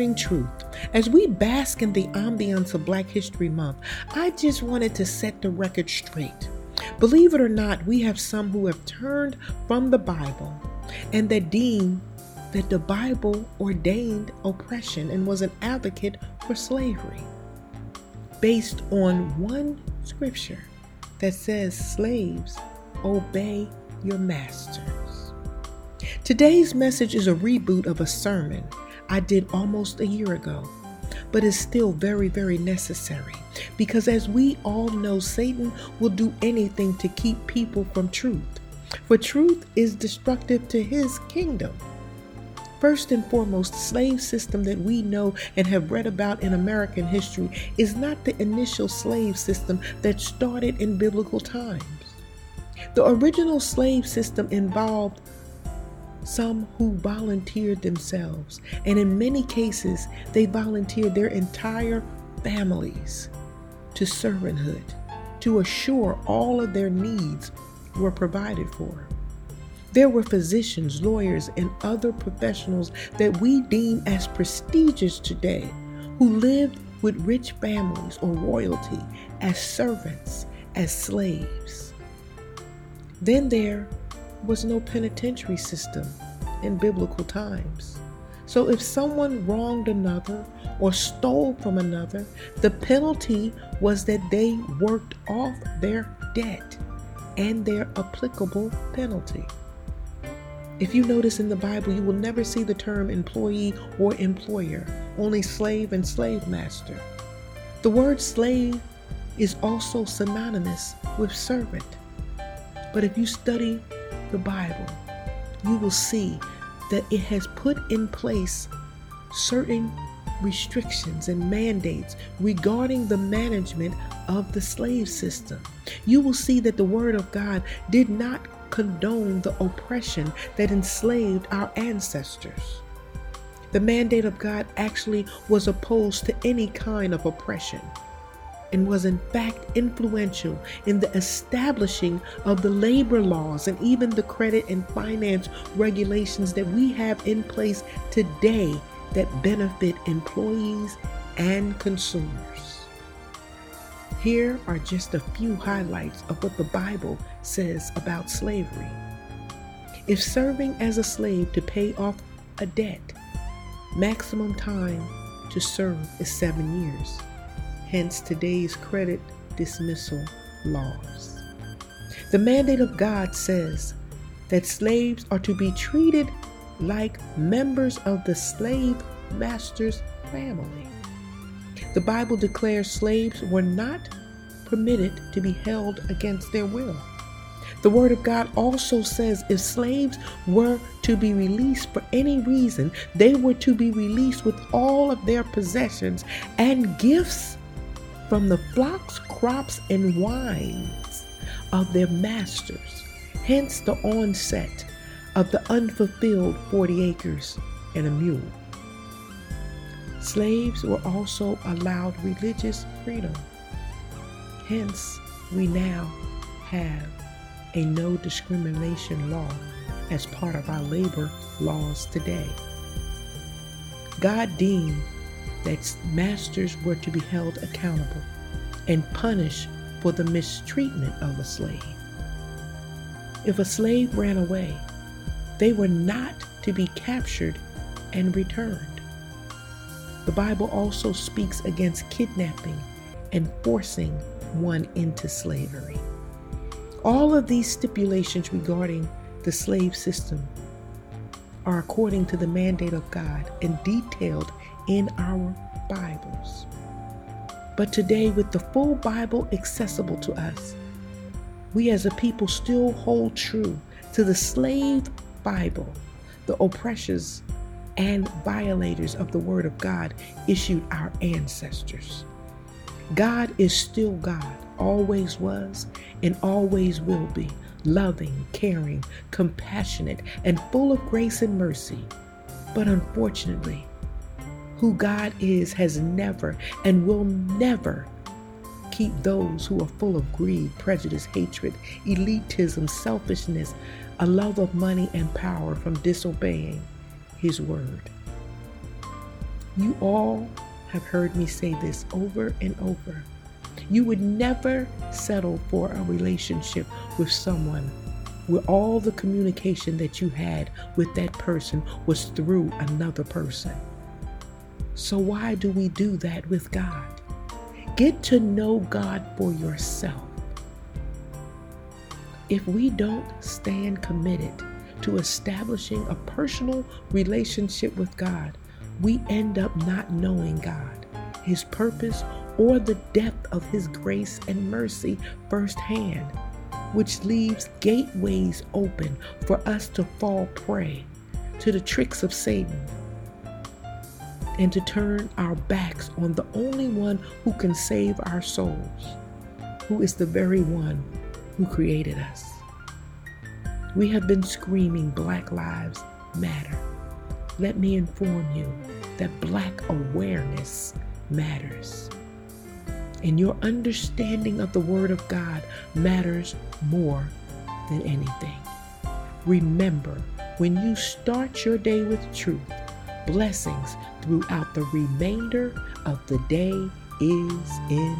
Guarding Truth. As we bask in the ambiance of Black History Month, I just wanted to set the record straight. Believe it or not, we have some who have turned from the Bible and that deem that the Bible ordained oppression and was an advocate for slavery based on one scripture that says, Slaves, obey your masters. Today's message is a reboot of a sermon I did almost a year ago, but is still very, very necessary because, as we all know, Satan will do anything to keep people from truth, for truth is destructive to his kingdom. First and foremost, the slave system that we know and have read about in American history is not the initial slave system that started in biblical times. The original slave system involved some who volunteered themselves, and in many cases, they volunteered their entire families to servanthood to assure all of their needs were provided for. There were physicians, lawyers, and other professionals that we deem as prestigious today who lived with rich families or royalty as servants, as slaves. Then there was no penitentiary system in biblical times. So if someone wronged another or stole from another, the penalty was that they worked off their debt and their applicable penalty. If you notice in the Bible, you will never see the term employee or employer, only slave and slave master. The word slave is also synonymous with servant. But if you study the Bible, you will see that it has put in place certain restrictions and mandates regarding the management of the slave system. You will see that the Word of God did not condone the oppression that enslaved our ancestors. The mandate of God actually was opposed to any kind of oppression and was in fact influential in the establishing of the labor laws and even the credit and finance regulations that we have in place today that benefit employees and consumers. Here are just a few highlights of what the Bible says about slavery. If serving as a slave to pay off a debt, maximum time to serve is seven years, hence today's credit dismissal laws. The mandate of God says that slaves are to be treated like members of the slave master's family. The Bible declares slaves were not permitted to be held against their will. The Word of God also says if slaves were to be released for any reason, they were to be released with all of their possessions and gifts from the flocks, crops, and wines of their masters. Hence the onset of the unfulfilled 40 acres and a mule. Slaves were also allowed religious freedom. Hence, we now have a no discrimination law as part of our labor laws today. God deemed that masters were to be held accountable and punished for the mistreatment of a slave. If a slave ran away, they were not to be captured and returned. The Bible also speaks against kidnapping and forcing one into slavery. All of these stipulations regarding the slave system are according to the mandate of God and detailed in our Bibles. But today, with the full Bible accessible to us, we as a people still hold true to the slave Bible, the oppressors and violators of the Word of God issued our ancestors. God is still God, always was, and always will be, loving, caring, compassionate, and full of grace and mercy. But unfortunately, who God is has never and will never keep those who are full of greed, prejudice, hatred, elitism, selfishness, a love of money and power from disobeying His word. You all have heard me say this over and over. You would never settle for a relationship with someone where all the communication that you had with that person was through another person. So, why do we do that with God? Get to know God for yourself. If we don't stand committed to establishing a personal relationship with God, we end up not knowing God, His purpose, or the depth of His grace and mercy firsthand, which leaves gateways open for us to fall prey to the tricks of Satan and to turn our backs on the only one who can save our souls, who is the very one who created us. We have been screaming Black Lives Matter. Let me inform you that Black awareness matters. And your understanding of the Word of God matters more than anything. Remember, when you start your day with truth, blessings throughout the remainder of the day is in